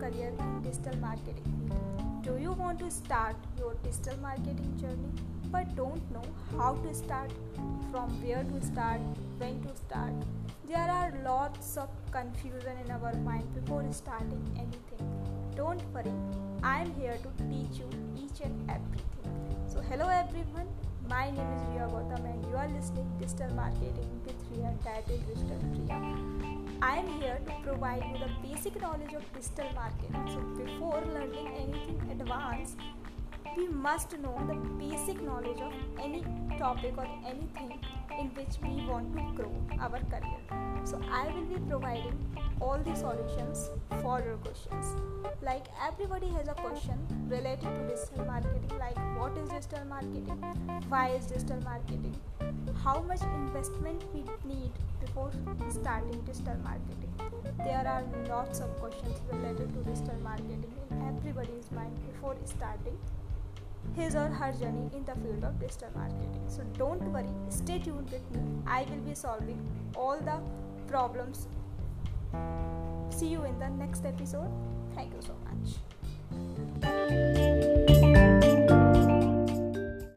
career in digital marketing Do you want to start your digital marketing journey but don't know how to start, from where to start, when to start? There are lots of confusion in our mind before starting anything. Don't worry, I am here to teach you each and everything. So, hello everyone, my name is Riya Gautam and you are listening Digital Marketing with that is Digital Riya. I am here to provide you the basic knowledge of digital marketing. So before learning anything advanced, we must know the basic knowledge of any topic or anything in which we want to grow our career. So I will be providing all the solutions for your questions. Like everybody has a question related to digital marketing like what is digital marketing? Why is digital marketing? How much investment we need before starting digital marketing? There are lots of questions related to digital marketing in everybody's mind before starting his or her journey in the field of digital marketing. So don't worry, stay tuned with me. I will be solving all the problems. See you in the next episode. Thank you so much.